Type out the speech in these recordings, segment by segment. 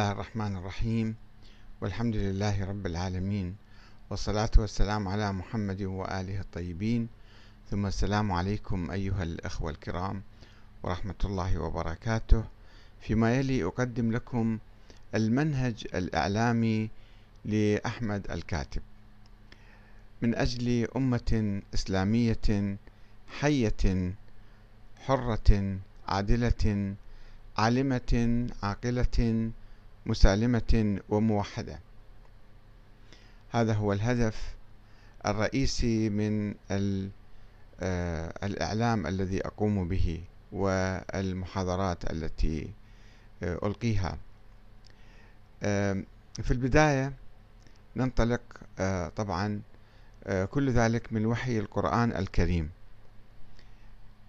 الله الرحمن الرحيم والحمد لله رب العالمين والصلاة والسلام على محمد وآله الطيبين ثم السلام عليكم أيها الأخوة الكرام ورحمة الله وبركاته فيما يلي أقدم لكم المنهج الإعلامي لأحمد الكاتب من أجل أمة إسلامية حية حرة عادلة عالمة عاقلة مسالمة وموحدة. هذا هو الهدف الرئيسي من آه، الإعلام الذي أقوم به والمحاضرات التي آه، ألقيها. في البداية ننطلق آه، طبعا كل ذلك من وحي القرآن الكريم.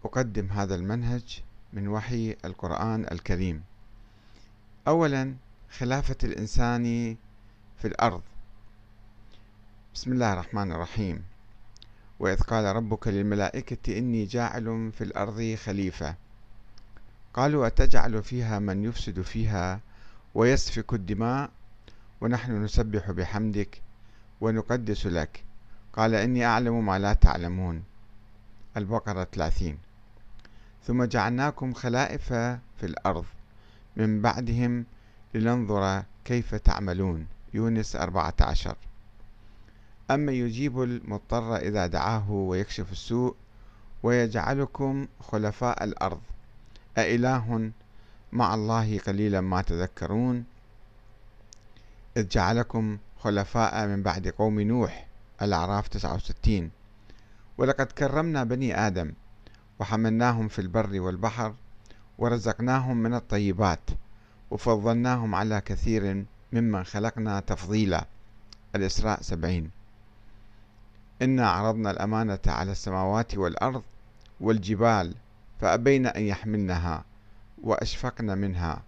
أقدم هذا المنهج من وحي القرآن الكريم. أولا خلافة الإنسان في الأرض. بسم الله الرحمن الرحيم. وإذ قال ربك للملائكة إني جاعل في الأرض خليفة. قالوا أتجعل فيها من يفسد فيها ويسفك الدماء؟ ونحن نسبح بحمدك ونقدس لك. قال إني أعلم ما لا تعلمون. البقرة 30 ثم جعلناكم خلائف في الأرض. من بعدهم لننظر كيف تعملون. يونس 14 أما يجيب المضطر إذا دعاه ويكشف السوء ويجعلكم خلفاء الأرض. أإله مع الله قليلا ما تذكرون. إذ جعلكم خلفاء من بعد قوم نوح الأعراف 69 ولقد كرمنا بني آدم وحملناهم في البر والبحر ورزقناهم من الطيبات. وفضلناهم على كثير ممن خلقنا تفضيلا. الإسراء سبعين. إنا عرضنا الأمانة على السماوات والأرض والجبال فأبين أن يحملنها وأشفقن منها.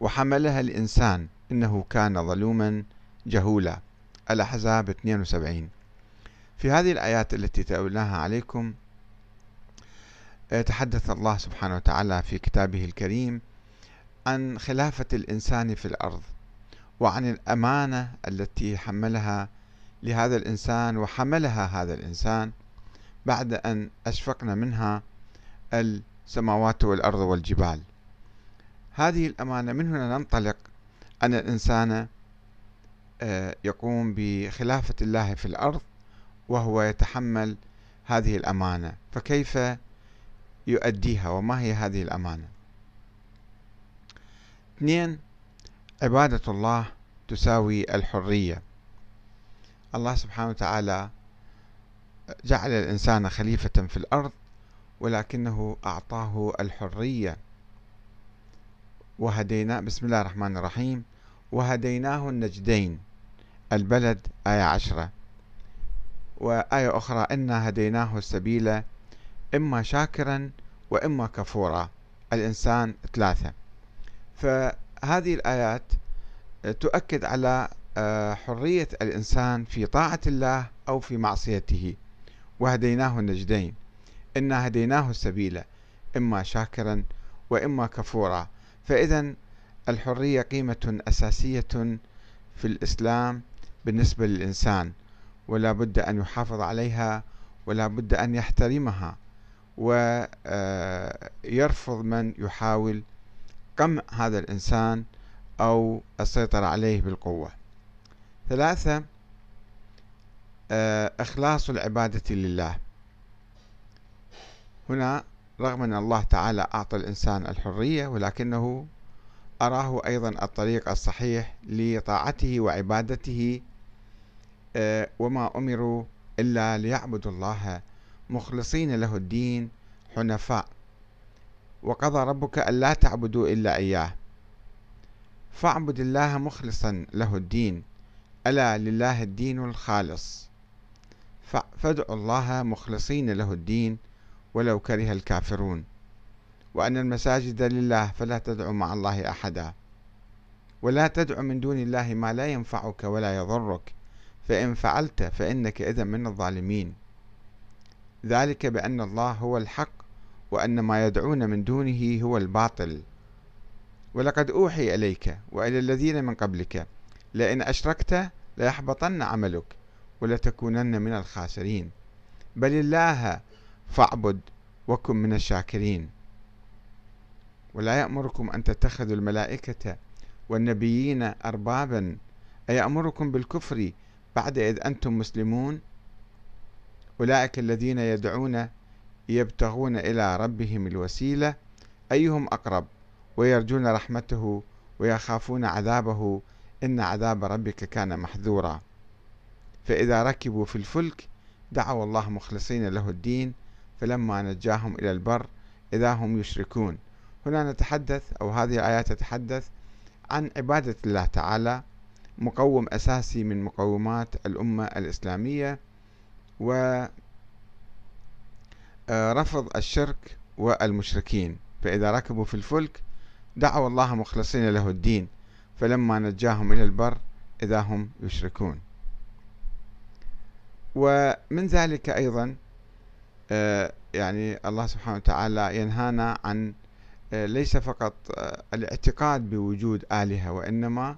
وحملها الإنسان إنه كان ظلوما جهولا. الأحزاب 72 في هذه الآيات التي تأولناها عليكم تحدث الله سبحانه وتعالى في كتابه الكريم عن خلافة الإنسان في الأرض وعن الأمانة التي حملها لهذا الإنسان وحملها هذا الإنسان بعد أن أشفقنا منها السماوات والأرض والجبال. هذه الأمانة من هنا ننطلق أن الإنسان آه، يقوم بخلافة الله في الأرض وهو يتحمل هذه الأمانة. فكيف يؤديها وما هي هذه الأمانة؟ اثنين عبادة الله تساوي الحرية. الله سبحانه وتعالى جعل الإنسان خليفة في الأرض ولكنه أعطاه الحرية. وهدينا بسم الله الرحمن الرحيم. وهديناه النجدين البلد آية عشرة. وآية أخرى إنا هديناه السبيل إما شاكرا وإما كفورا الإنسان ثلاثة. فهذه الآيات تؤكد على آه، حرية الإنسان في طاعة الله أو في معصيته. وهديناه النجدين. إنا هديناه السبيل إما شاكرا وإما كفورا. فإذا الحرية قيمة أساسية في الإسلام بالنسبة للإنسان ولا بد أن يحافظ عليها ولا بد أن يحترمها. ويرفض من يحاول قمع هذا الإنسان أو السيطرة عليه بالقوة. ثلاثة إخلاص العبادة لله. هنا رغم أن الله تعالى أعطى الإنسان الحرية ولكنه أراه أيضا الطريق الصحيح لطاعته وعبادته وما أمروا إلا ليعبدوا الله مخلصين له الدين حنفاء. وقضى ربك ألا تعبدوا إلا إياه. فاعبد الله مخلصا له الدين. ألا لله الدين الخالص. فادعوا الله مخلصين له الدين ولو كره الكافرون. وأن المساجد لله فلا تدعوا مع الله أحدا. ولا تدع من دون الله ما لا ينفعك ولا يضرك. فإن فعلت فإنك إذا من الظالمين. ذلك بأن الله هو الحق وأن ما يدعون من دونه هو الباطل. ولقد أوحي إليك وإلى الذين من قبلك لئن أشركت ليحبطن عملك ولتكونن من الخاسرين. بل الله فاعبد وكن من الشاكرين. ولا يأمركم أن تتخذوا الملائكة والنبيين أربابا أيأمركم بالكفر بعد إذ أنتم مسلمون؟ أولئك الذين يدعون يبتغون إلى ربهم الوسيلة. أيهم أقرب؟ ويرجون رحمته ويخافون عذابه. إن عذاب ربك كان محذورا. فإذا ركبوا في الفلك دعوا الله مخلصين له الدين فلما نجاهم إلى البر إذا هم يشركون. هنا نتحدث أو هذه الآيات تتحدث عن عبادة الله تعالى مقوم أساسي من مقومات الأمة الإسلامية. ورفض آه، الشرك والمشركين. فإذا ركبوا في الفلك دعوا الله مخلصين له الدين فلما نجاهم إلى البر إذا هم يشركون. ومن ذلك أيضا آه، يعني الله سبحانه وتعالى ينهانا عن آه، ليس فقط الاعتقاد بوجود آلهة وإنما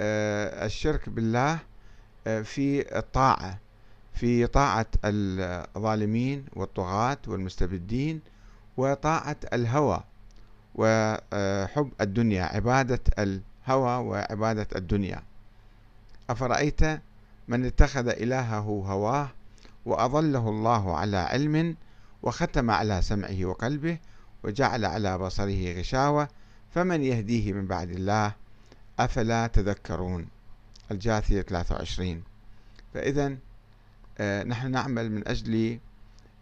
الشرك بالله في الطاعة في طاعة الظالمين والطغاة والمستبدين وطاعة الهوى وحب الدنيا عبادة الهوى وعبادة الدنيا. أفرأيت من اتخذ إلهه هواه وأضله الله على علم وختم على سمعه وقلبه وجعل على بصره غشاوة فمن يهديه من بعد الله؟ أفلا تذكرون؟ الجاثية 23 فإذا نحن نعمل من أجل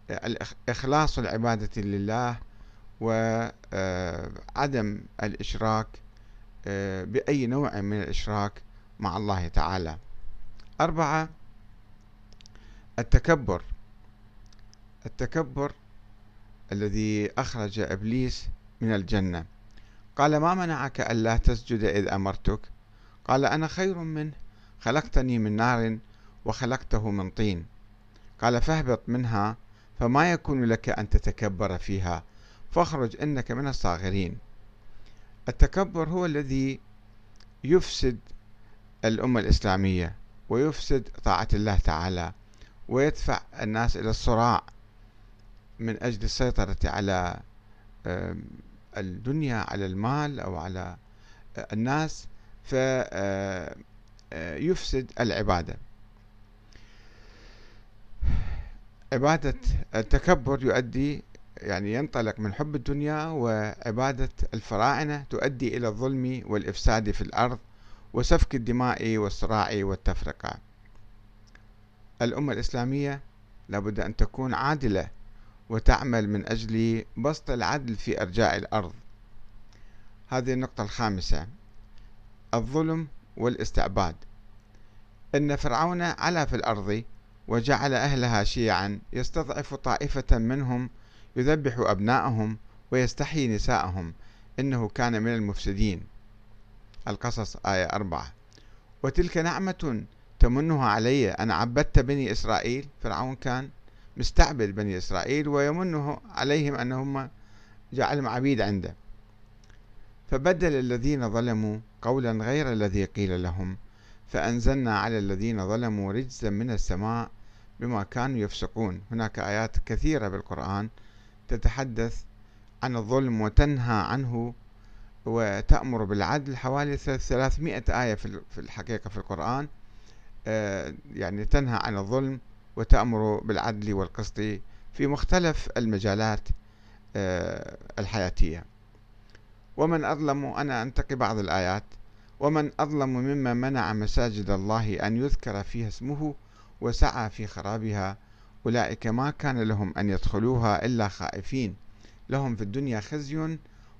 آه، إخلاص العبادة لله وعدم آه، الإشراك بأي نوع من الإشراك مع الله تعالى. أربعة التكبر. التكبر الذي أخرج إبليس من الجنة. قال ما منعك ألا تسجد إذ أمرتك؟ قال أنا خير منه خلقتني من نار وخلقته من طين. قال فاهبط منها فما يكون لك أن تتكبر فيها. فاخرج إنك من الصاغرين. التكبر هو الذي يفسد الأمة الإسلامية ويفسد طاعة الله تعالى ويدفع الناس إلى الصراع من أجل السيطرة على الدنيا على المال أو على الناس. فيفسد العبادة. عبادة التكبر يؤدي يعني ينطلق من حب الدنيا وعبادة الفراعنة تؤدي إلى الظلم والإفساد في الأرض وسفك الدماء والصراع والتفرقة. الأمة الإسلامية لابد أن تكون عادلة وتعمل من أجل بسط العدل في أرجاء الأرض. هذه النقطة الخامسة الظلم والاستعباد. إن فرعون علا في الأرض وجعل أهلها شيعا يستضعف طائفة منهم يذبح أبناءهم ويستحيي نساءهم إنه كان من المفسدين. القصص آية أربعة. وتلك نعمة تمنها علي أن عبدت بني إسرائيل. فرعون كان مستعبد بني إسرائيل ويمنه عليهم أنهم جعلهم عبيد عنده. فبدل الذين ظلموا قولا غير الذي قيل لهم فأنزلنا على الذين ظلموا رجزا من السماء بما كانوا يفسقون. هناك آيات كثيرة بالقرآن تتحدث عن الظلم وتنهى عنه وتأمر بالعدل. حوالي 300 آية في الحقيقة في القرآن آه، يعني تنهى عن الظلم وتأمر بالعدل والقسط في مختلف المجالات آه، الحياتية. ومن أظلم أنا أنتقي بعض الآيات ومن أظلم ممن منع مساجد الله أن يذكر فيها اسمه وسعى في خرابها. أولئك ما كان لهم أن يدخلوها إلا خائفين. لهم في الدنيا خزي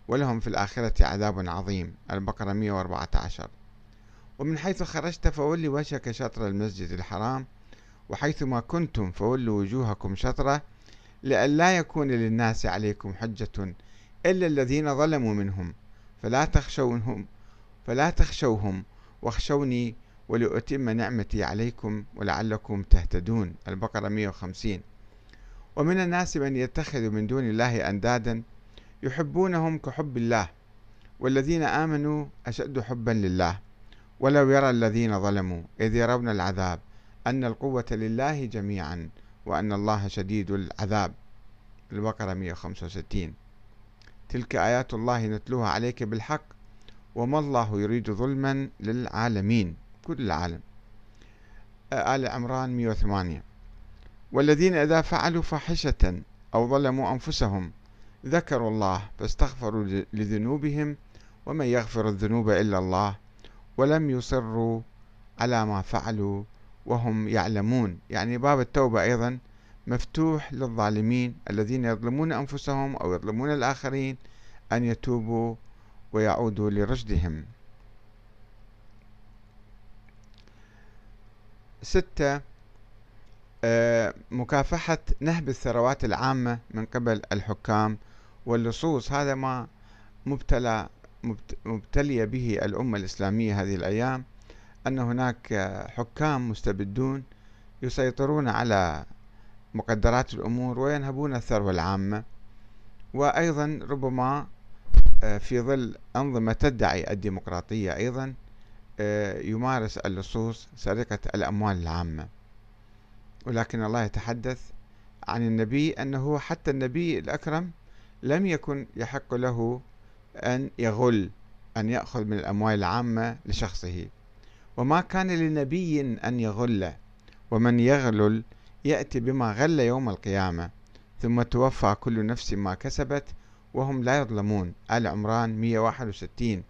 ولهم في الآخرة عذاب عظيم. البقرة 114 ومن حيث خرجت فولي وجهك شطر المسجد الحرام وحيثما كنتم فولوا وجوهكم شطرة لئلا يكون للناس عليكم حجة إلا الذين ظلموا منهم. فلا تخشونهم فلا تخشوهم واخشوني ولأتم نعمتي عليكم ولعلكم تهتدون. البقرة 150 ومن الناس من يتخذ من دون الله أندادا يحبونهم كحب الله والذين آمنوا أشد حبا لله. ولو يرى الذين ظلموا إذ يرون العذاب أن القوة لله جميعا وأن الله شديد العذاب. البقرة 165 تلك آيات الله نتلوها عليك بالحق وما الله يريد ظلما للعالمين. كل العالم. آل عمران 108 والذين إذا فعلوا فاحشة أو ظلموا أنفسهم ذكروا الله فاستغفروا لذنوبهم ومن يغفر الذنوب إلا الله ولم يصروا على ما فعلوا وهم يعلمون. يعني باب التوبة أيضا مفتوح للظالمين الذين يظلمون أنفسهم أو يظلمون الآخرين أن يتوبوا ويعودوا لرشدهم. ستة آه، مكافحة نهب الثروات العامة من قبل الحكام واللصوص. هذا ما مبتلى مبتلية به الأمة الإسلامية هذه الأيام أن هناك حكام مستبدون يسيطرون على مقدرات الأمور وينهبون الثروة العامة. وأيضا ربما آه، في ظل أنظمة تدعي الديمقراطية أيضا آه، يمارس اللصوص سرقة الأموال العامة. ولكن الله يتحدث عن النبي أنه حتى النبي الأكرم لم يكن يحق له أن يغل أن يأخذ من الأموال العامة لشخصه. وما كان لنبي أن يغل ومن يغلل يأتي بما غل يوم القيامة ثم توفى كل نفس ما كسبت وهم لا يظلمون. آل عمران 161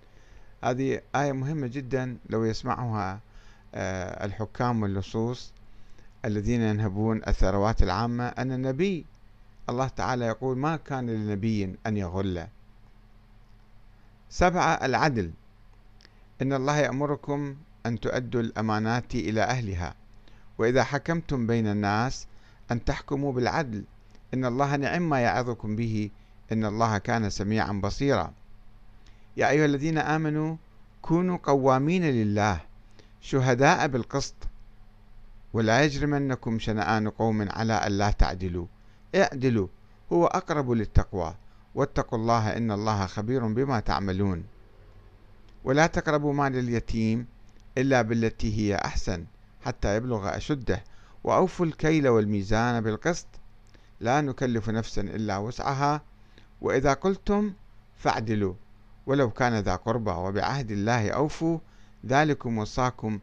هذه آية مهمة جدا لو يسمعها آه، الحكام واللصوص الذين ينهبون الثروات العامة أن النبي الله تعالى يقول ما كان لنبي أن يغل. سبعة العدل. إن الله يأمركم أن تؤدوا الأمانات إلى أهلها وإذا حكمتم بين الناس أن تحكموا بالعدل. إن الله نعم ما يعظكم به إن الله كان سميعا بصيرا. يا أيها الذين آمنوا كونوا قوامين لله شهداء بالقسط ولا يجرمنكم شنآن قوم على ألا تعدلوا. اعدلوا هو أقرب للتقوى. واتقوا الله إن الله خبير بما تعملون. ولا تقربوا مال اليتيم إلا بالتي هي أحسن حتى يبلغ أشده. وأوفوا الكيل والميزان بالقسط لا نكلف نفسا إلا وسعها. وإذا قلتم فاعدلوا. ولو كان ذا قربى وبعهد الله أوفوا ذلكم وصاكم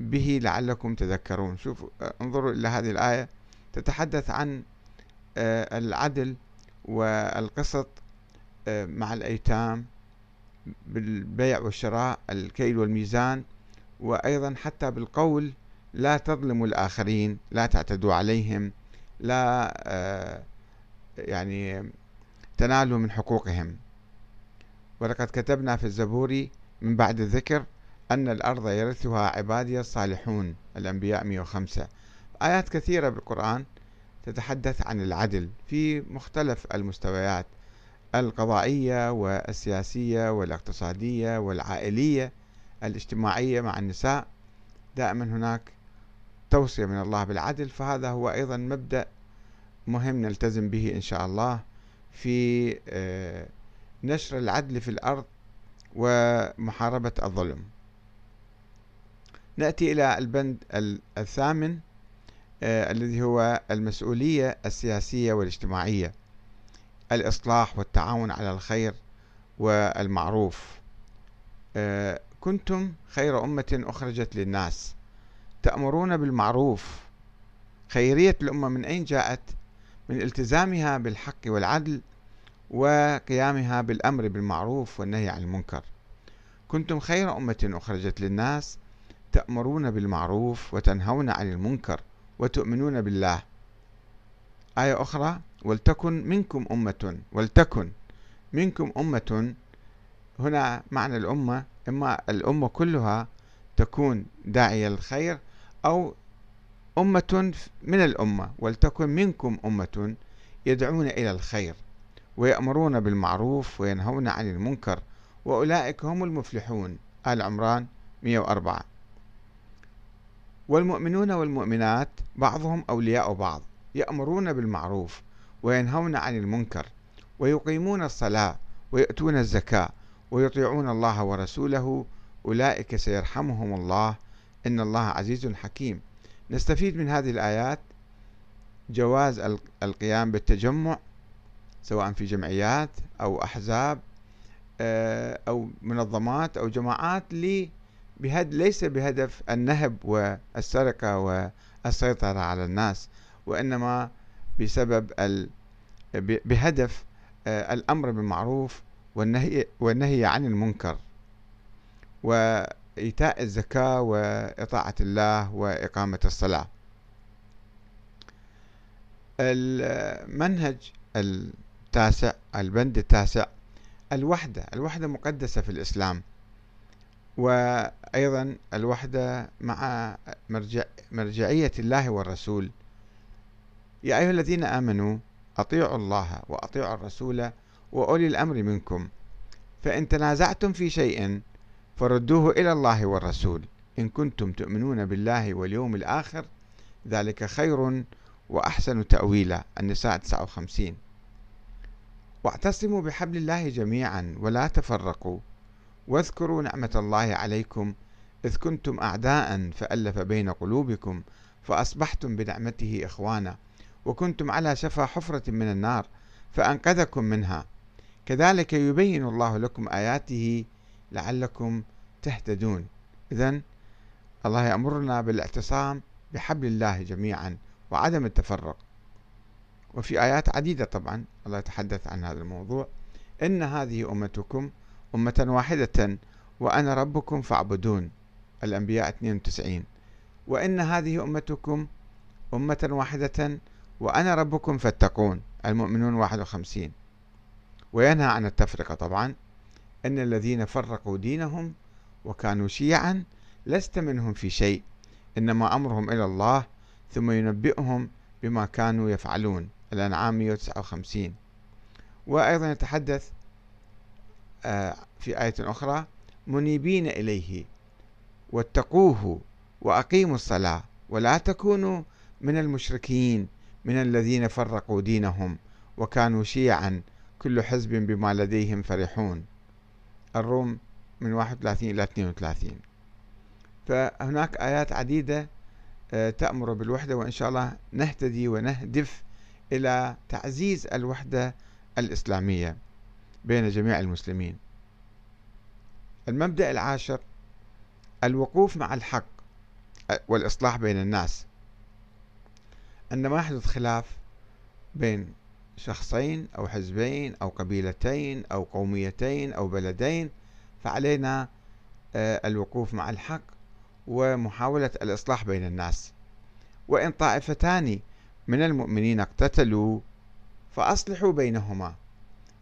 به لعلكم تذكرون. شوفوا انظروا إلى هذه الآية. تتحدث عن آه، العدل والقسط آه، مع الأيتام بالبيع والشراء الكيل والميزان وأيضا حتى بالقول لا تظلموا الآخرين لا تعتدوا عليهم لا آه، يعني تنالوا من حقوقهم. ولقد كتبنا في الزبور من بعد الذكر أن الأرض يرثها عبادي الصالحون الأنبياء 105 آيات كثيرة بالقرآن تتحدث عن العدل في مختلف المستويات القضائية والسياسية والاقتصادية والعائلية الاجتماعية مع النساء. دائما هناك توصية من الله بالعدل فهذا هو أيضا مبدأ مهم نلتزم به إن شاء الله في آه، نشر العدل في الأرض ومحاربة الظلم. نأتي إلى البند الثامن آه، الذي هو المسؤولية السياسية والاجتماعية. الإصلاح والتعاون على الخير والمعروف. آه، كنتم خير أمة أخرجت للناس. تأمرون بالمعروف. خيرية الأمة من أين جاءت؟ من التزامها بالحق والعدل وقيامها بالأمر بالمعروف والنهي عن المنكر. كنتم خير أمة أخرجت للناس تأمرون بالمعروف وتنهون عن المنكر وتؤمنون بالله. آية أخرى ولتكن منكم أمة ولتكن منكم أمة. هنا معنى الأمة إما الأمة كلها تكون داعية للخير أو أمة من الأمة ولتكن منكم أمة يدعون إلى الخير. ويأمرون بالمعروف وينهون عن المنكر وأولئك هم المفلحون. آل عمران 104 والمؤمنون والمؤمنات بعضهم أولياء بعض يأمرون بالمعروف وينهون عن المنكر ويقيمون الصلاة ويؤتون الزكاة ويطيعون الله ورسوله. أولئك سيرحمهم الله. إن الله عزيز حكيم. نستفيد من هذه الآيات جواز القيام بالتجمع سواء في جمعيات أو أحزاب آه، أو منظمات أو جماعات بهد ليس بهدف النهب والسرقة والسيطرة على الناس وإنما بسبب ال... بهدف آه، الأمر بالمعروف والنهي, والنهي عن المنكر وإيتاء الزكاة وإطاعة الله وإقامة الصلاة. المنهج التاسع البند التاسع الوحدة الوحدة مقدسة في الإسلام. وأيضا الوحدة مع مرجع مرجعية الله والرسول. يا أيها الذين آمنوا أطيعوا الله وأطيعوا الرسول وأولي الأمر منكم. فإن تنازعتم في شيء فردوه إلى الله والرسول. إن كنتم تؤمنون بالله واليوم الآخر ذلك خير وأحسن تأويلا. النساء 59 واعتصموا بحبل الله جميعا ولا تفرقوا. واذكروا نعمة الله عليكم إذ كنتم أعداء فألف بين قلوبكم فأصبحتم بنعمته إخوانا وكنتم على شفا حفرة من النار فأنقذكم منها. كذلك يبين الله لكم آياته لعلكم تهتدون. إذا الله يأمرنا بالاعتصام بحبل الله جميعا وعدم التفرق. وفي آيات عديدة طبعا الله يتحدث عن هذا الموضوع. إن هذه أمتكم أمة واحدة وأنا ربكم فاعبدون. الأنبياء 92 وإن هذه أمتكم أمة واحدة وأنا ربكم فاتقون. المؤمنون 51 وينهى عن التفرقة طبعا. إن الذين فرقوا دينهم وكانوا شيعا لست منهم في شيء. إنما أمرهم إلى الله ثم ينبئهم بما كانوا يفعلون. الأنعام 159 وأيضا يتحدث آه، في آية أخرى منيبين إليه واتقوه وأقيموا الصلاة ولا تكونوا من المشركين من الذين فرقوا دينهم وكانوا شيعا كل حزب بما لديهم فرحون. الروم من 31 إلى 32 فهناك آيات عديدة آه، تأمر بالوحدة وإن شاء الله نهتدي ونهدف إلى تعزيز الوحدة الإسلامية بين جميع المسلمين. المبدأ العاشر الوقوف مع الحق والإصلاح بين الناس. عندما يحدث خلاف بين شخصين أو حزبين أو قبيلتين أو قوميتين أو بلدين فعلينا الوقوف مع الحق ومحاولة الإصلاح بين الناس. وإن طائفتان من المؤمنين اقتتلوا فأصلحوا بينهما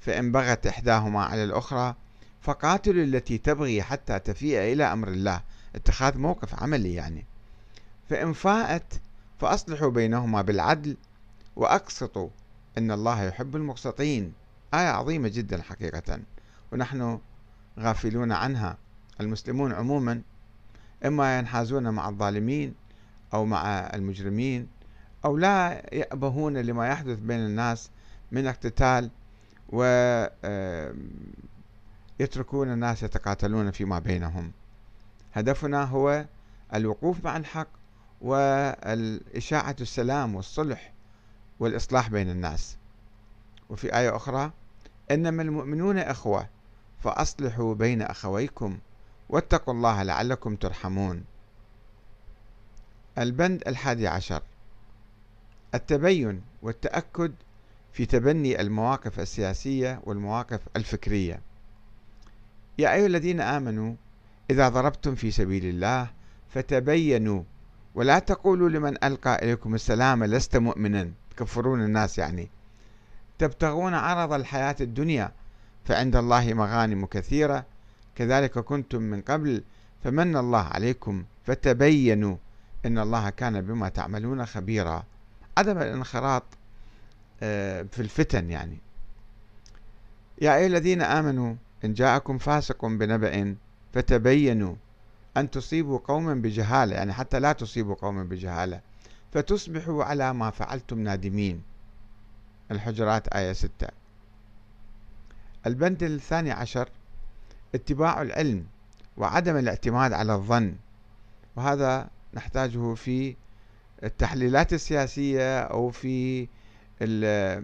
فإن بغت إحداهما على الأخرى فقاتلوا التي تبغي حتى تفيء إلى أمر الله. اتخاذ موقف عملي يعني. فإن فاءت فأصلحوا بينهما بالعدل وأقسطوا إن الله يحب المقسطين. آية عظيمة جدا حقيقة. ونحن غافلون عنها. المسلمون عموما إما ينحازون مع الظالمين أو مع المجرمين أو لا يأبهون لما يحدث بين الناس من اقتتال ويتركون الناس يتقاتلون فيما بينهم. هدفنا هو الوقوف مع الحق والإشاعة السلام والصلح والإصلاح بين الناس. وفي آية أخرى إنما المؤمنون أخوة فأصلحوا بين أخويكم واتقوا الله لعلكم ترحمون. البند الحادي عشر. التبين والتأكد في تبني المواقف السياسية والمواقف الفكرية. يا أيها الذين آمنوا إذا ضربتم في سبيل الله فتبينوا ولا تقولوا لمن ألقى إليكم السلام لست مؤمنا. تكفرون الناس يعني. تبتغون عرض الحياة الدنيا فعند الله مغانم كثيرة. كذلك كنتم من قبل فمن الله عليكم فتبينوا إن الله كان بما تعملون خبيرا. عدم الانخراط آه، في الفتن يعني. يا أيها الذين آمنوا إن جاءكم فاسق بنبأ فتبينوا أن تصيبوا قوما بجهالة يعني حتى لا تصيبوا قوما بجهالة. فتصبحوا على ما فعلتم نادمين. الحجرات آية 6 البند الثاني عشر اتباع العلم وعدم الاعتماد على الظن. وهذا نحتاجه في التحليلات السياسية أو في آه،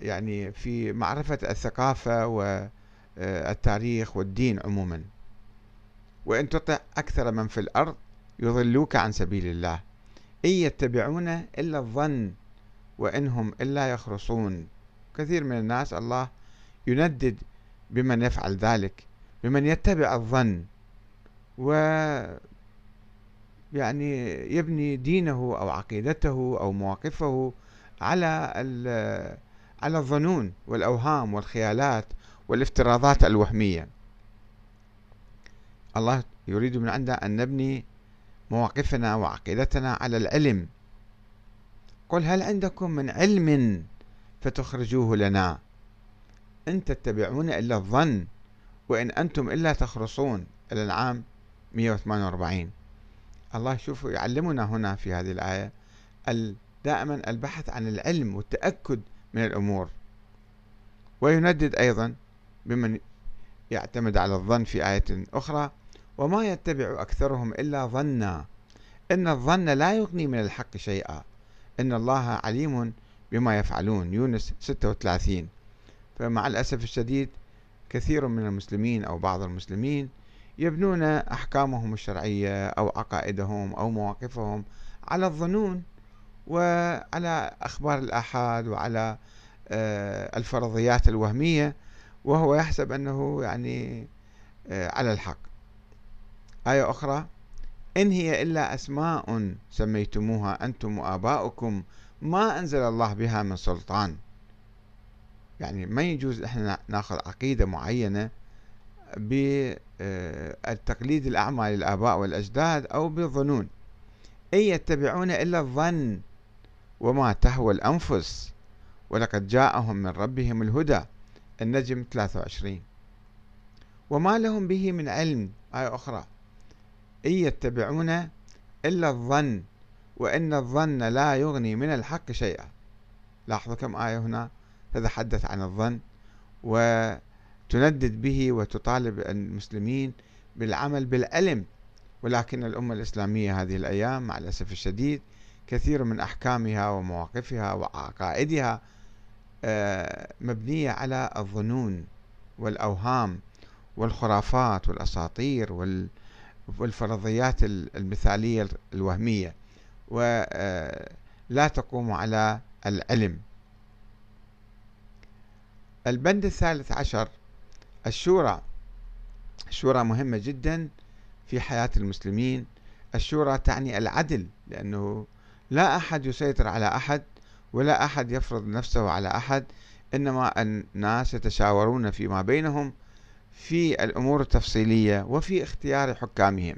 يعني في معرفة الثقافة والتاريخ والدين عموما. وإن تطع أكثر من في الأرض يضلوك عن سبيل الله. إن يتبعون إلا الظن وإنهم إلا يخرصون. كثير من الناس الله يندد بمن يفعل ذلك بمن يتبع الظن. و يعني يبني دينه أو عقيدته أو مواقفه على على الظنون والأوهام والخيالات والافتراضات الوهمية. الله يريد من عندنا أن نبني مواقفنا وعقيدتنا على العلم. قل هل عندكم من علم فتخرجوه لنا؟ إن تتبعون إلا الظن وإن أنتم إلا تخرصون. الأنعام 148 الله شوفوا يعلمنا هنا في هذه الآية دائما البحث عن العلم والتأكد من الأمور. ويندد أيضا بمن يعتمد على الظن في آية أخرى وما يتبع أكثرهم إلا ظنا. إن الظن لا يغني من الحق شيئا. إن الله عليم بما يفعلون. يونس 36 فمع الأسف الشديد كثير من المسلمين أو بعض المسلمين يبنون أحكامهم الشرعية أو عقائدهم أو مواقفهم على الظنون وعلى أخبار الآحاد وعلى آه، الفرضيات الوهمية وهو يحسب أنه يعني آه، على الحق. آية أخرى إن هي إلا أسماء سميتموها أنتم وآباؤكم ما أنزل الله بها من سلطان. يعني ما يجوز إحنا ناخذ عقيدة معينة بالتقليد الأعمى للآباء والأجداد أو بالظنون. إن يتبعون إلا الظن وما تهوى الأنفس ولقد جاءهم من ربهم الهدى النجم 23 وما لهم به من علم آية أخرى. إن يتبعون إلا الظن وإن الظن لا يغني من الحق شيئا. لاحظوا كم آية هنا تتحدث عن الظن وتندد به وتطالب المسلمين بالعمل بالعلم ولكن الأمة الإسلامية هذه الأيام مع الأسف الشديد كثير من أحكامها ومواقفها وعقائدها آه، مبنية على الظنون والأوهام والخرافات والأساطير والفرضيات المثالية الوهمية ولا آه، تقوم على العلم البند الثالث عشر الشورى. الشورى مهمة جدا في حياة المسلمين. الشورى تعني العدل لأنه لا أحد يسيطر على أحد ولا أحد يفرض نفسه على أحد إنما الناس يتشاورون فيما بينهم في الأمور التفصيلية وفي اختيار حكامهم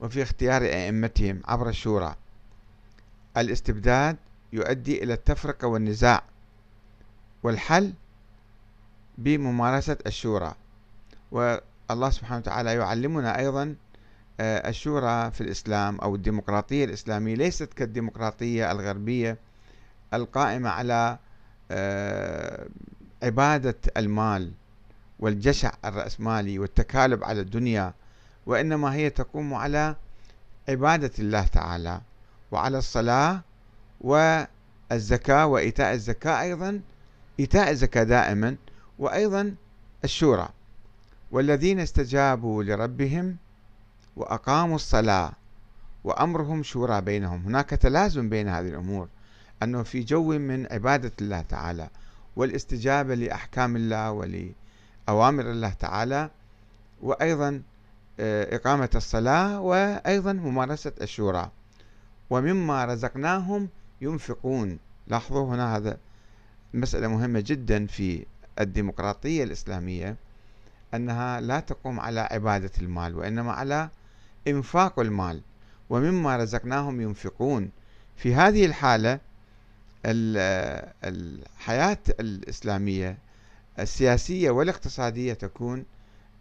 وفي اختيار أئمتهم عبر الشورى. الاستبداد يؤدي إلى التفرقة والنزاع والحل بممارسة الشورى. والله سبحانه وتعالى يعلمنا أيضا آه، الشورى في الإسلام أو الديمقراطية الإسلامية ليست كالديمقراطية الغربية القائمة على آه، عبادة المال والجشع الرأسمالي والتكالب على الدنيا وإنما هي تقوم على عبادة الله تعالى وعلى الصلاة والزكاة وإيتاء الزكاة أيضا. إيتاء الزكاة دائما وأيضا الشورى والذين استجابوا لربهم وأقاموا الصلاة وأمرهم شورى بينهم. هناك تلازم بين هذه الأمور أنه في جو من عبادة الله تعالى والاستجابة لأحكام الله ولأوامر الله تعالى وأيضا آه، إقامة الصلاة وأيضا ممارسة الشورى. ومما رزقناهم ينفقون. لاحظوا هنا هذا مسألة مهمة جدا في الديمقراطية الإسلامية أنها لا تقوم على عبادة المال وإنما على إنفاق المال ومما رزقناهم ينفقون. في هذه الحالة الحياة الإسلامية السياسية والاقتصادية تكون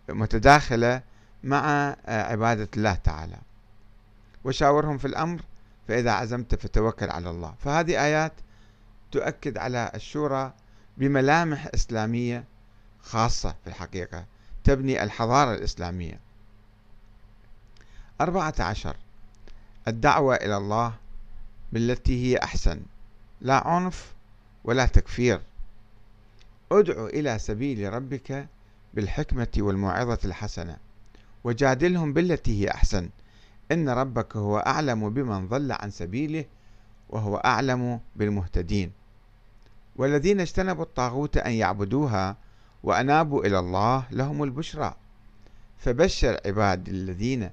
متداخلة مع عبادة الله تعالى. وشاورهم في الأمر فإذا عزمت فتوكل على الله. فهذه آيات تؤكد على الشورى بملامح إسلامية خاصة في الحقيقة تبني الحضارة الإسلامية. أربعة عشر. الدعوة إلى الله بالتي هي أحسن. لا عنف ولا تكفير. ادع إلى سبيل ربك بالحكمة والموعظة الحسنة. وجادلهم بالتي هي أحسن. إن ربك هو أعلم بمن ضل عن سبيله وهو أعلم بالمهتدين. والذين اجتنبوا الطاغوت أن يعبدوها وأنابوا إلى الله لهم البشرى. فبشر عباد الذين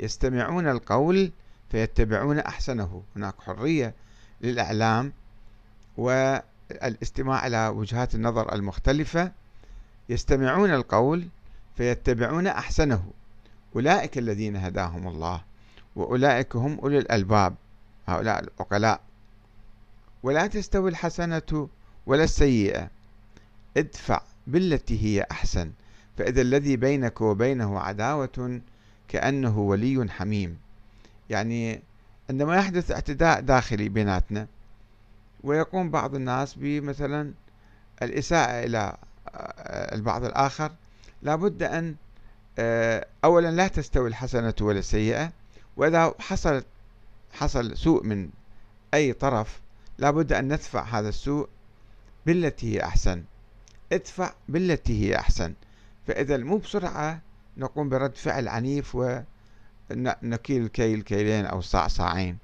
يستمعون القول فيتبعون أحسنه. هناك حرية للإعلام والاستماع إلى وجهات النظر المختلفة. يستمعون القول فيتبعون أحسنه. أولئك الذين هداهم الله وأولئك هم أولي الألباب هؤلاء العقلاء. ولا تستوي الحسنة ولا السيئة. ادفع بالتي هي أحسن فإذا الذي بينك وبينه عداوة كأنه ولي حميم. يعني عندما يحدث اعتداء داخلي بيناتنا ويقوم بعض الناس بمثلا الإساءة إلى آه، البعض الآخر لابد أن آه، أولا لا تستوي الحسنة ولا السيئة وإذا حصل حصل سوء من أي طرف لابد أن ندفع هذا السوء بالتي هي أحسن. ادفع بالتي هي أحسن. فإذا مو بسرعة نقوم برد فعل عنيف ونكيل كيل كيلين أو صاع صاعين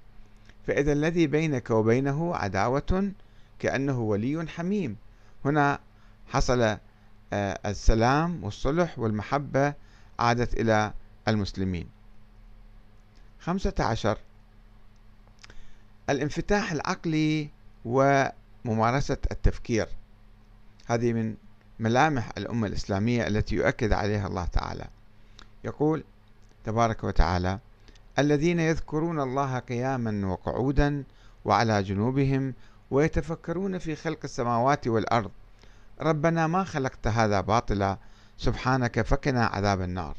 فإذا الذي بينك وبينه عداوة كأنه ولي حميم. هنا حصل آه، السلام والصلح والمحبة عادت إلى المسلمين. خمسة عشر. الانفتاح العقلي وممارسة التفكير. هذه من ملامح الأمة الإسلامية التي يؤكد عليها الله تعالى. يقول تبارك وتعالى الذين يذكرون الله قياما وقعودا وعلى جنوبهم ويتفكرون في خلق السماوات والأرض. ربنا ما خلقت هذا باطلا سبحانك فقنا عذاب النار.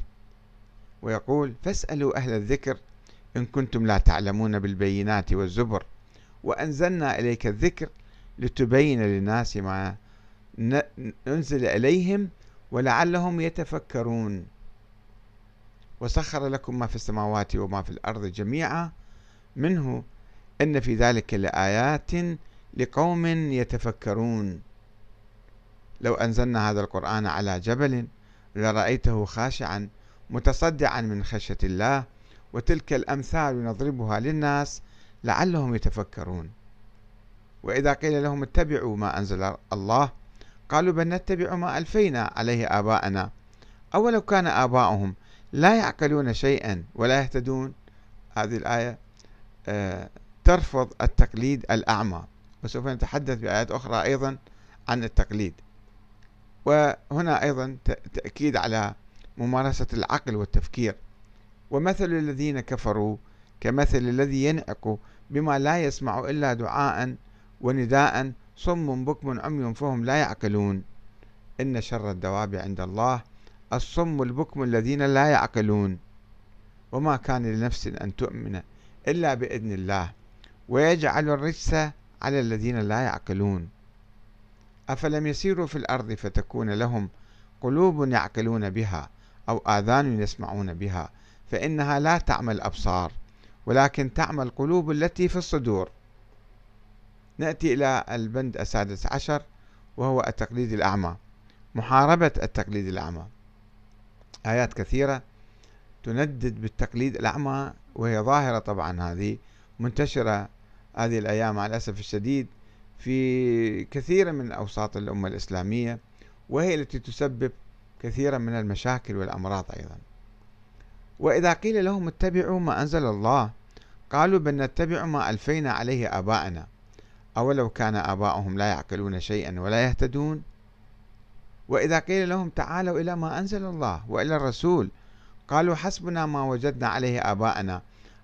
ويقول فاسألوا أهل الذكر إن كنتم لا تعلمون بالبينات والزبر وأنزلنا إليك الذكر لتبين للناس ما أنزل إليهم ولعلهم يتفكرون. وسخر لكم ما في السماوات وما في الأرض جميعا. منه إن في ذلك لآيات لقوم يتفكرون. لو أنزلنا هذا القرآن على جبل لرأيته خاشعا متصدعا من خشية الله وتلك الأمثال نضربها للناس لعلهم يتفكرون. وإذا قيل لهم اتبعوا ما أنزل الله قالوا بل نتبع ما ألفينا عليه آباءنا. أولو كان آباؤهم لا يعقلون شيئا ولا يهتدون. هذه الآية آه، ترفض التقليد الأعمى. وسوف نتحدث بآيات أخرى أيضا عن التقليد. وهنا أيضا تأكيد على ممارسة العقل والتفكير. ومثل الذين كفروا كمثل الذي ينعق بما لا يسمع إلا دعاء ونداء صم بكم عمي فهم لا يعقلون. إن شر الدواب عند الله الصم البكم الذين لا يعقلون. وما كان لنفس أن تؤمن إلا بإذن الله ويجعل الرجس على الذين لا يعقلون. أفلم يسيروا في الأرض فتكون لهم قلوب يعقلون بها أو آذان يسمعون بها فإنها لا تعمى الأبصار ولكن تعمى القلوب التي في الصدور. نأتي إلى البند السادس عشر وهو التقليد الأعمى محاربة التقليد الأعمى. آيات كثيرة تندد بالتقليد الأعمى وهي ظاهرة طبعا هذه منتشرة هذه الأيام مع الأسف الشديد في كثير من أوساط الأمة الإسلامية وهي التي تسبب كثيرا من المشاكل والأمراض أيضا. وإذا قيل لهم اتبعوا ما أنزل الله قالوا بل نتبع ما ألفينا عليه آباءنا. أولو كان آباؤهم لا يعقلون شيئا ولا يهتدون. وإذا قيل لهم تعالوا إلى ما أنزل الله وإلى الرسول قالوا حسبنا ما وجدنا عليه آباءنا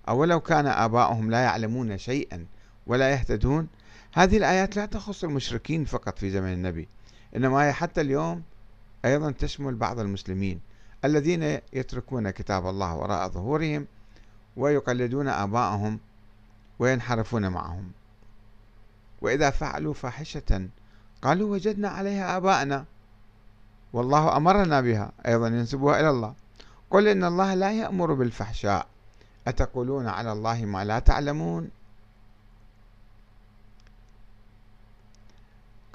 أولو كان آباؤهم لا يعلمون شيئا ولا يهتدون. هذه الآيات لا تخص المشركين فقط في زمن النبي إنما هي حتى اليوم أيضا تشمل بعض المسلمين الذين يتركون كتاب الله وراء ظهورهم ويقلدون آباءهم وينحرفون معهم. وإذا فعلوا فاحشة قالوا وجدنا عليها آباءنا. والله أمرنا بها أيضا ينسبوها إلى الله. قل إن الله لا يأمر بالفحشاء. أتقولون على الله ما لا تعلمون؟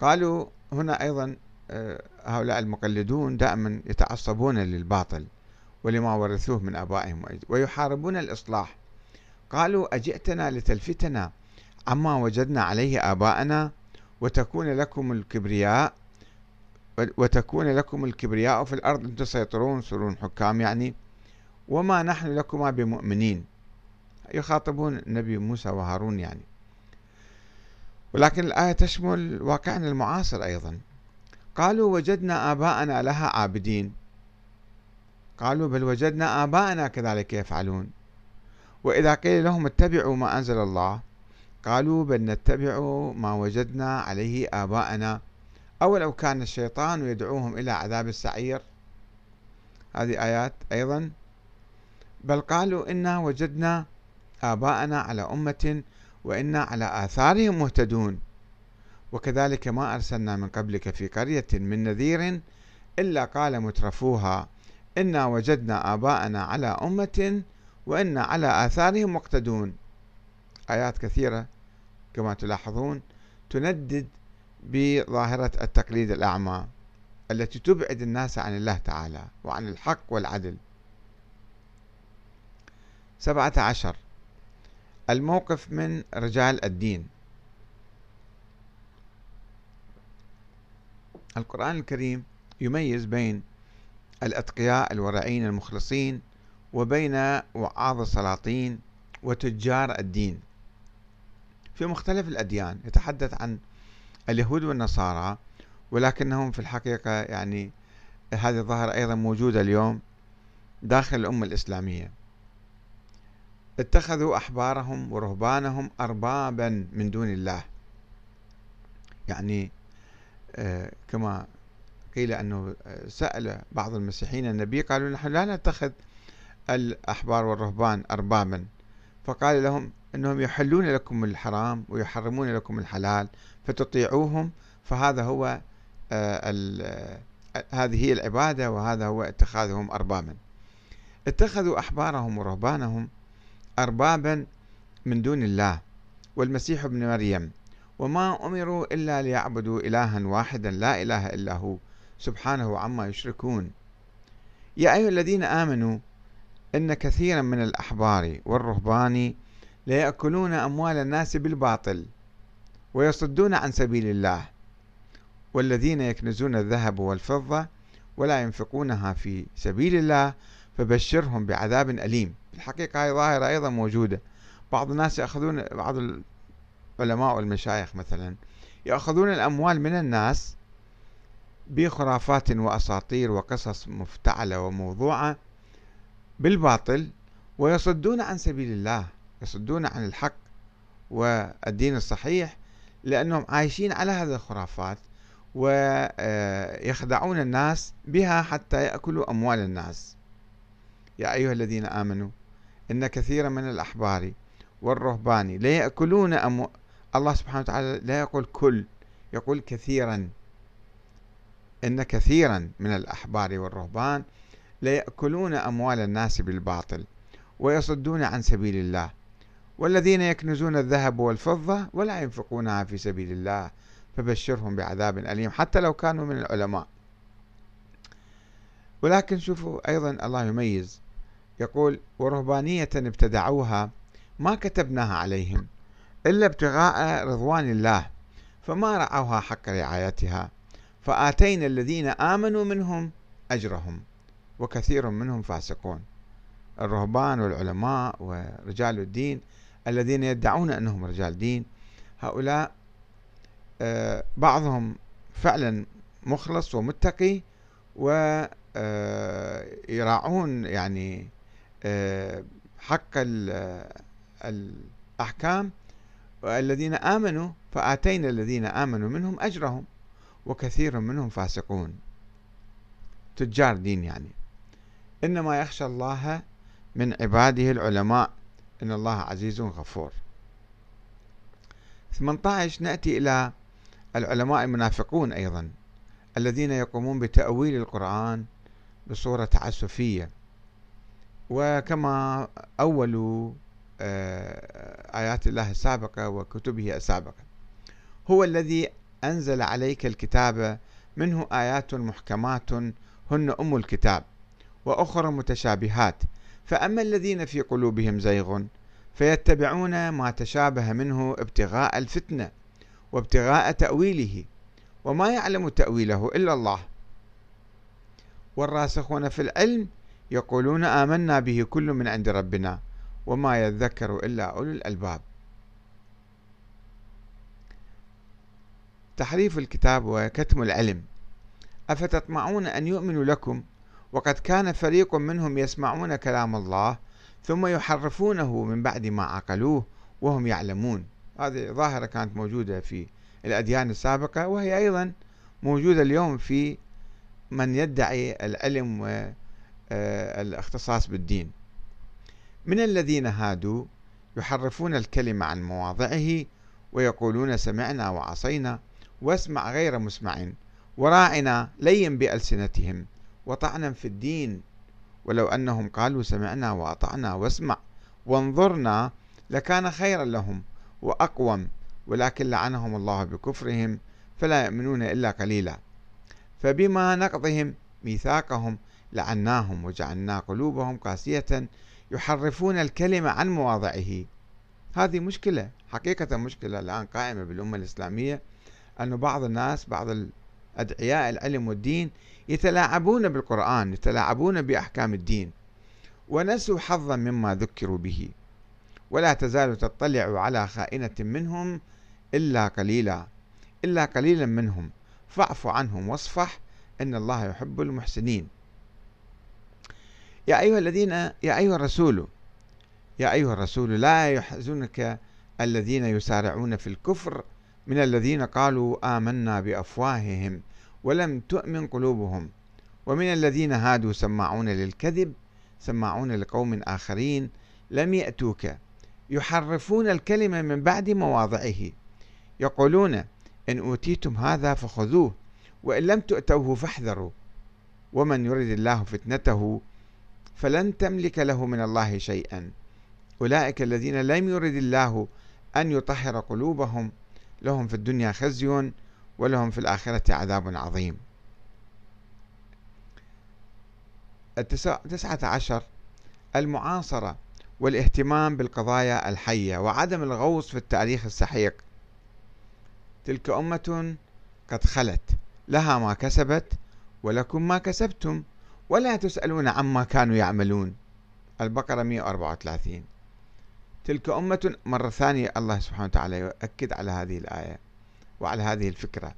قالوا هنا أيضا آه، هؤلاء المقلدون دائما يتعصبون للباطل ولما ورثوه من آبائهم ويحاربون الإصلاح. قالوا أجئتنا لتلفتنا عما وجدنا عليه آباءنا وتكون لكم الكبرياء وتكون لكم الكبرياء في الأرض أن تسيطرون سرون حكام يعني وما نحن لكما بمؤمنين. يخاطبون النبي موسى وهارون يعني. ولكن الآية تشمل واقعنا المعاصر أيضا. قالوا وجدنا آباءنا لها عابدين. قالوا بل وجدنا آباءنا كذلك يفعلون. وإذا قيل لهم اتبعوا ما أنزل الله قالوا بل نتبع ما وجدنا عليه آباءنا أو لو كان الشيطان يدعوهم إلى عذاب السعير. هذه آيات أيضا. بل قالوا إنا وجدنا آباءنا على أمة وإنا على آثارهم مهتدون. وكذلك ما أرسلنا من قبلك في قرية من نذير إلا قال مترفوها إنا وجدنا آباءنا على أمة وإنا على آثارهم مقتدون. آيات كثيرة. كما تلاحظون تندد بظاهرة التقليد الأعمى التي تبعد الناس عن الله تعالى وعن الحق والعدل. سبعة عشر الموقف من رجال الدين. القرآن الكريم يميز بين الأتقياء الورعين المخلصين وبين وعاظ السلاطين وتجار الدين. في مختلف الأديان يتحدث عن اليهود والنصارى ولكنهم في الحقيقة يعني هذه الظاهرة أيضا موجودة اليوم داخل الأمة الإسلامية. اتخذوا أحبارهم ورهبانهم أربابا من دون الله. يعني آه، كما قيل أنه سأل بعض المسيحيين النبي قالوا نحن لا نتخذ الأحبار والرهبان أربابا. فقال لهم أنهم يحلون لكم الحرام ويحرمون لكم الحلال فتطيعوهم فهذا هو آه، هذه هي العبادة وهذا هو اتخاذهم أربابا. اتخذوا أحبارهم ورهبانهم أربابا من دون الله والمسيح ابن مريم. وما أمروا إلا ليعبدوا إلها واحدا لا إله إلا هو سبحانه عما يشركون. يا أيها الذين آمنوا إن كثيرا من الأحبار والرهبان ليأكلون أموال الناس بالباطل ويصدون عن سبيل الله والذين يكنزون الذهب والفضة ولا ينفقونها في سبيل الله فبشرهم بعذاب أليم. الحقيقة هذه ظاهرة أيضا موجودة. بعض الناس يأخذون بعض العلماء والمشايخ مثلا يأخذون الأموال من الناس بخرافات وأساطير وقصص مفتعلة وموضوعة بالباطل ويصدون عن سبيل الله. يصدون عن الحق والدين الصحيح لأنهم عايشين على هذه الخرافات ويخدعون الناس بها حتى يأكلوا أموال الناس. يا أيها الذين آمنوا إن كثيرا من الأحبار والرهبان لا يأكلون أمو... الله سبحانه وتعالى لا يقول كل يقول كثيرا. إن كثيرا من الأحبار والرهبان لا يأكلون أموال الناس بالباطل ويصدون عن سبيل الله. والذين يكنزون الذهب والفضة ولا ينفقونها في سبيل الله فبشرهم بعذاب أليم حتى لو كانوا من العلماء. ولكن شوفوا أيضا الله يميز. يقول ورهبانية ابتدعوها ما كتبناها عليهم إلا ابتغاء رضوان الله فما رعوها حق رعايتها فآتينا الذين آمنوا منهم أجرهم وكثير منهم فاسقون. الرهبان والعلماء ورجال الدين الذين يدعون أنهم رجال دين هؤلاء آه، بعضهم فعلا مخلص ومتقي ويراعون آه، يعني آه، حق الأحكام. والذين آمنوا فآتينا الذين آمنوا منهم أجرهم وكثير منهم فاسقون. تجار دين يعني. إنما يخشى الله من عباده العلماء. إن الله عزيز غفور. 18 نأتي إلى العلماء المنافقون أيضا الذين يقومون بتأويل القرآن بصورة تعسفية وكما أولوا آه، آيات الله السابقة وكتبه السابقة. هو الذي أنزل عليك الكتاب منه آيات محكمات هن أم الكتاب وأخرى متشابهات. فأما الذين في قلوبهم زيغ فيتبعون ما تشابه منه ابتغاء الفتنة وابتغاء تأويله وما يعلم تأويله إلا الله. والراسخون في العلم يقولون آمنا به كل من عند ربنا وما يذكر إلا أولو الألباب. تحريف الكتاب وكتم العلم. أفتطمعون أن يؤمنوا لكم وقد كان فريق منهم يسمعون كلام الله ثم يحرفونه من بعد ما عقلوه وهم يعلمون. هذه ظاهرة كانت موجودة في الأديان السابقة وهي أيضا موجودة اليوم في من يدعي العلم والاختصاص بالدين. من الذين هادوا يحرفون الكلمة عن مواضعه ويقولون سمعنا وعصينا واسمع غير مسمع وراعنا لين بألسنتهم. وطعنا في الدين. ولو أنهم قالوا سمعنا وأطعنا واسمع وانظرنا لكان خيرا لهم وأقوم ولكن لعنهم الله بكفرهم فلا يؤمنون إلا قليلا. فبما نقضهم ميثاقهم لعناهم وجعلنا قلوبهم قاسية يحرفون الكلمة عن مواضعه. هذه مشكلة حقيقة مشكلة الآن قائمة بالأمة الإسلامية أن بعض الناس بعض أدعياء العلم والدين يتلاعبون بالقرآن يتلاعبون بأحكام الدين ونسوا حظا مما ذكروا به ولا تزال تطلع على خائنة منهم إلا قليلا إلا قليلا منهم. فاعف عنهم واصفح إن الله يحب المحسنين. يا أيها الذين يا أيها الرسول يا أيها الرسول لا يحزنك الذين يسارعون في الكفر من الذين قالوا آمنا بأفواههم ولم تؤمن قلوبهم ومن الذين هادوا سماعون للكذب سماعون لقوم آخرين لم يأتوك يحرفون الكلمة من بعد مواضعه يقولون إن أوتيتم هذا فخذوه وإن لم تؤتوه فاحذروا ومن يرد الله فتنته فلن تملك له من الله شيئا. أولئك الذين لم يرد الله أن يطهر قلوبهم لهم في الدنيا خزي ولهم في الآخرة عذاب عظيم. التسعة عشر المعاصرة والاهتمام بالقضايا الحية وعدم الغوص في التاريخ السحيق. تلك أمة قد خلت لها ما كسبت ولكم ما كسبتم ولا تسألون عما كانوا يعملون. البقرة 134 تلك أمة مرة ثانية الله سبحانه وتعالى يؤكد على هذه الآية وعلى هذه الفكرة.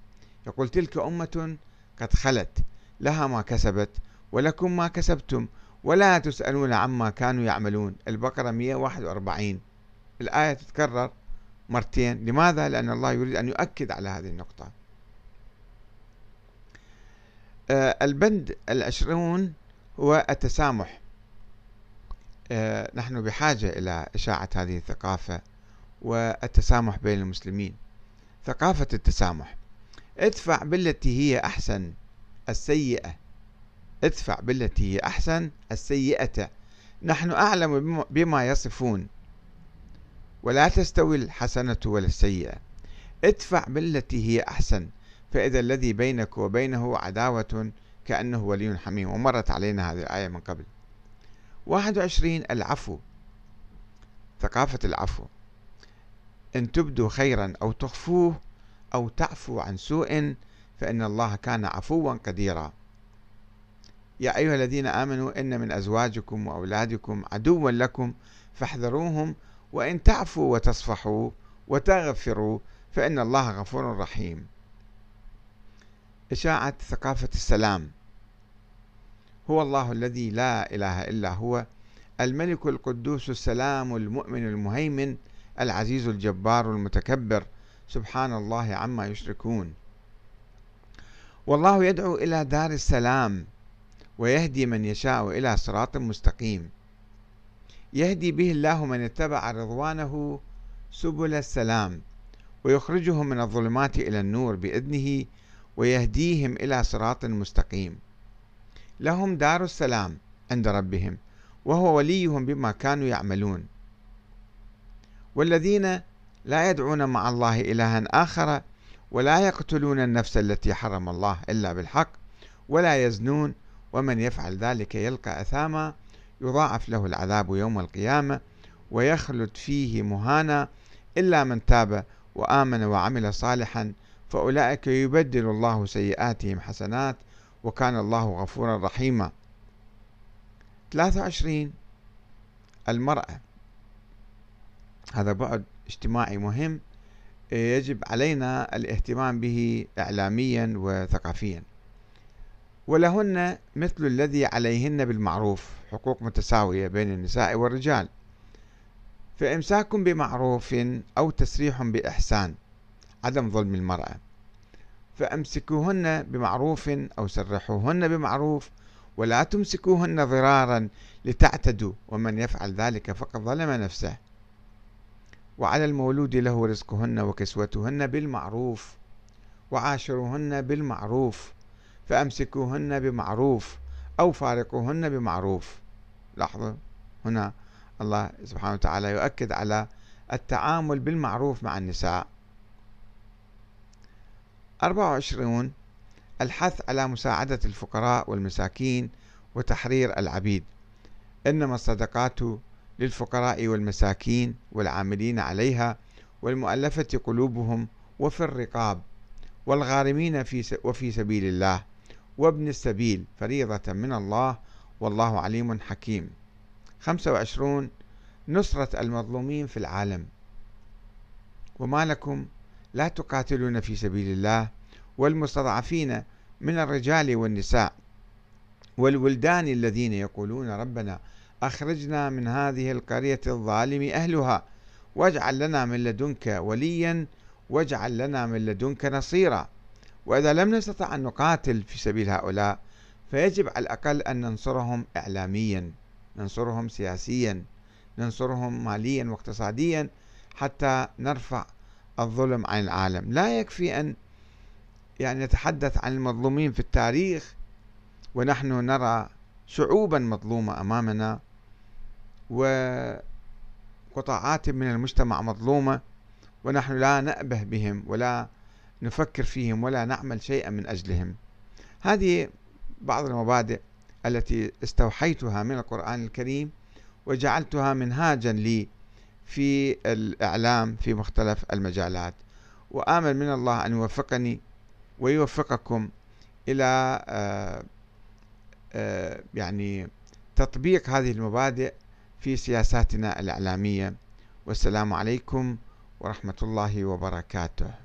يقول تلك أمة قد خلت لها ما كسبت ولكم ما كسبتم ولا تسألون عما كانوا يعملون. البقرة 141 الآية تتكرر مرتين. لماذا؟ لأن الله يريد أن يؤكد على هذه النقطة. آه، البند العشرون هو التسامح. نحن بحاجة إلى إشاعة هذه الثقافة والتسامح بين المسلمين. ثقافة التسامح. ادفع بالتي هي أحسن السيئة. ادفع بالتي هي أحسن السيئة. نحن أعلم بما يصفون. ولا تستوي الحسنة ولا السيئة. ادفع بالتي هي أحسن. فإذا الذي بينك وبينه عداوة كأنه ولي حميم. ومرت علينا هذه الآية من قبل. 21 العفو ثقافة العفو. إن تبدوا خيرا أو تخفوه أو تعفو عن سوء فإن الله كان عفوا قديرا. يا أيها الذين آمنوا إن من أزواجكم وأولادكم عدوا لكم فاحذروهم وإن تعفوا وتصفحوا وتغفروا فإن الله غفور رحيم. إشاعة ثقافة السلام. هو الله الذي لا إله إلا هو الملك القدوس السلام المؤمن المهيمن العزيز الجبار المتكبر. سبحان الله عما يشركون. والله يدعو إلى دار السلام ويهدي من يشاء إلى صراط مستقيم. يهدي به الله من اتبع رضوانه سبل السلام ويخرجهم من الظلمات إلى النور بإذنه ويهديهم إلى صراط مستقيم. لهم دار السلام عند ربهم وهو وليهم بما كانوا يعملون. والذين لا يدعون مع الله إلها آخر ولا يقتلون النفس التي حرم الله إلا بالحق ولا يزنون ومن يفعل ذلك يلقى أثاما يضاعف له العذاب يوم القيامة ويخلد فيه مهانا إلا من تاب وآمن وعمل صالحا فأولئك يبدل الله سيئاتهم حسنات وكان الله غفورا رحيما. 23 المرأة. هذا بعد اجتماعي مهم يجب علينا الاهتمام به إعلاميا وثقافيا. ولهن مثل الذي عليهن بالمعروف حقوق متساوية بين النساء والرجال. فإمساك بمعروف أو تسريح بإحسان عدم ظلم المرأة. فأمسكوهن بمعروف أو سرحوهن بمعروف ولا تمسكوهن ضرارا لتعتدوا ومن يفعل ذلك فقد ظلم نفسه. وعلى المولود له رزقهن وكسوتهن بالمعروف وعاشروهن بالمعروف فأمسكوهن بمعروف أو فارقوهن بمعروف. لاحظوا هنا الله سبحانه وتعالى يؤكد على التعامل بالمعروف مع النساء. 24 الحث على مساعدة الفقراء والمساكين وتحرير العبيد. إنما الصدقات للفقراء والمساكين والعاملين عليها والمؤلفة قلوبهم وفي الرقاب والغارمين في وفي سبيل الله. وابن السبيل فريضة من الله والله عليم حكيم. 25 نصرة المظلومين في العالم. وما لكم لا تقاتلون في سبيل الله والمستضعفين من الرجال والنساء والولدان الذين يقولون ربنا أخرجنا من هذه القرية الظالم أهلها واجعل لنا من لدنك وليا واجعل لنا من لدنك نصيرا. وإذا لم نستطع أن نقاتل في سبيل هؤلاء فيجب على الأقل أن ننصرهم إعلاميا ننصرهم سياسيا ننصرهم ماليا واقتصاديا حتى نرفع الظلم عن العالم. لا يكفي أن يعني نتحدث عن المظلومين في التاريخ ونحن نرى شعوبا مظلومة أمامنا وقطاعات من المجتمع مظلومة ونحن لا نأبه بهم ولا نفكر فيهم ولا نعمل شيئا من أجلهم. هذه بعض المبادئ التي استوحيتها من القرآن الكريم وجعلتها منهاجا لي في الإعلام في مختلف المجالات. وآمل من الله أن يوفقني ويوفقكم إلى آه، آه، يعني تطبيق هذه المبادئ في سياساتنا الإعلامية. والسلام عليكم ورحمة الله وبركاته.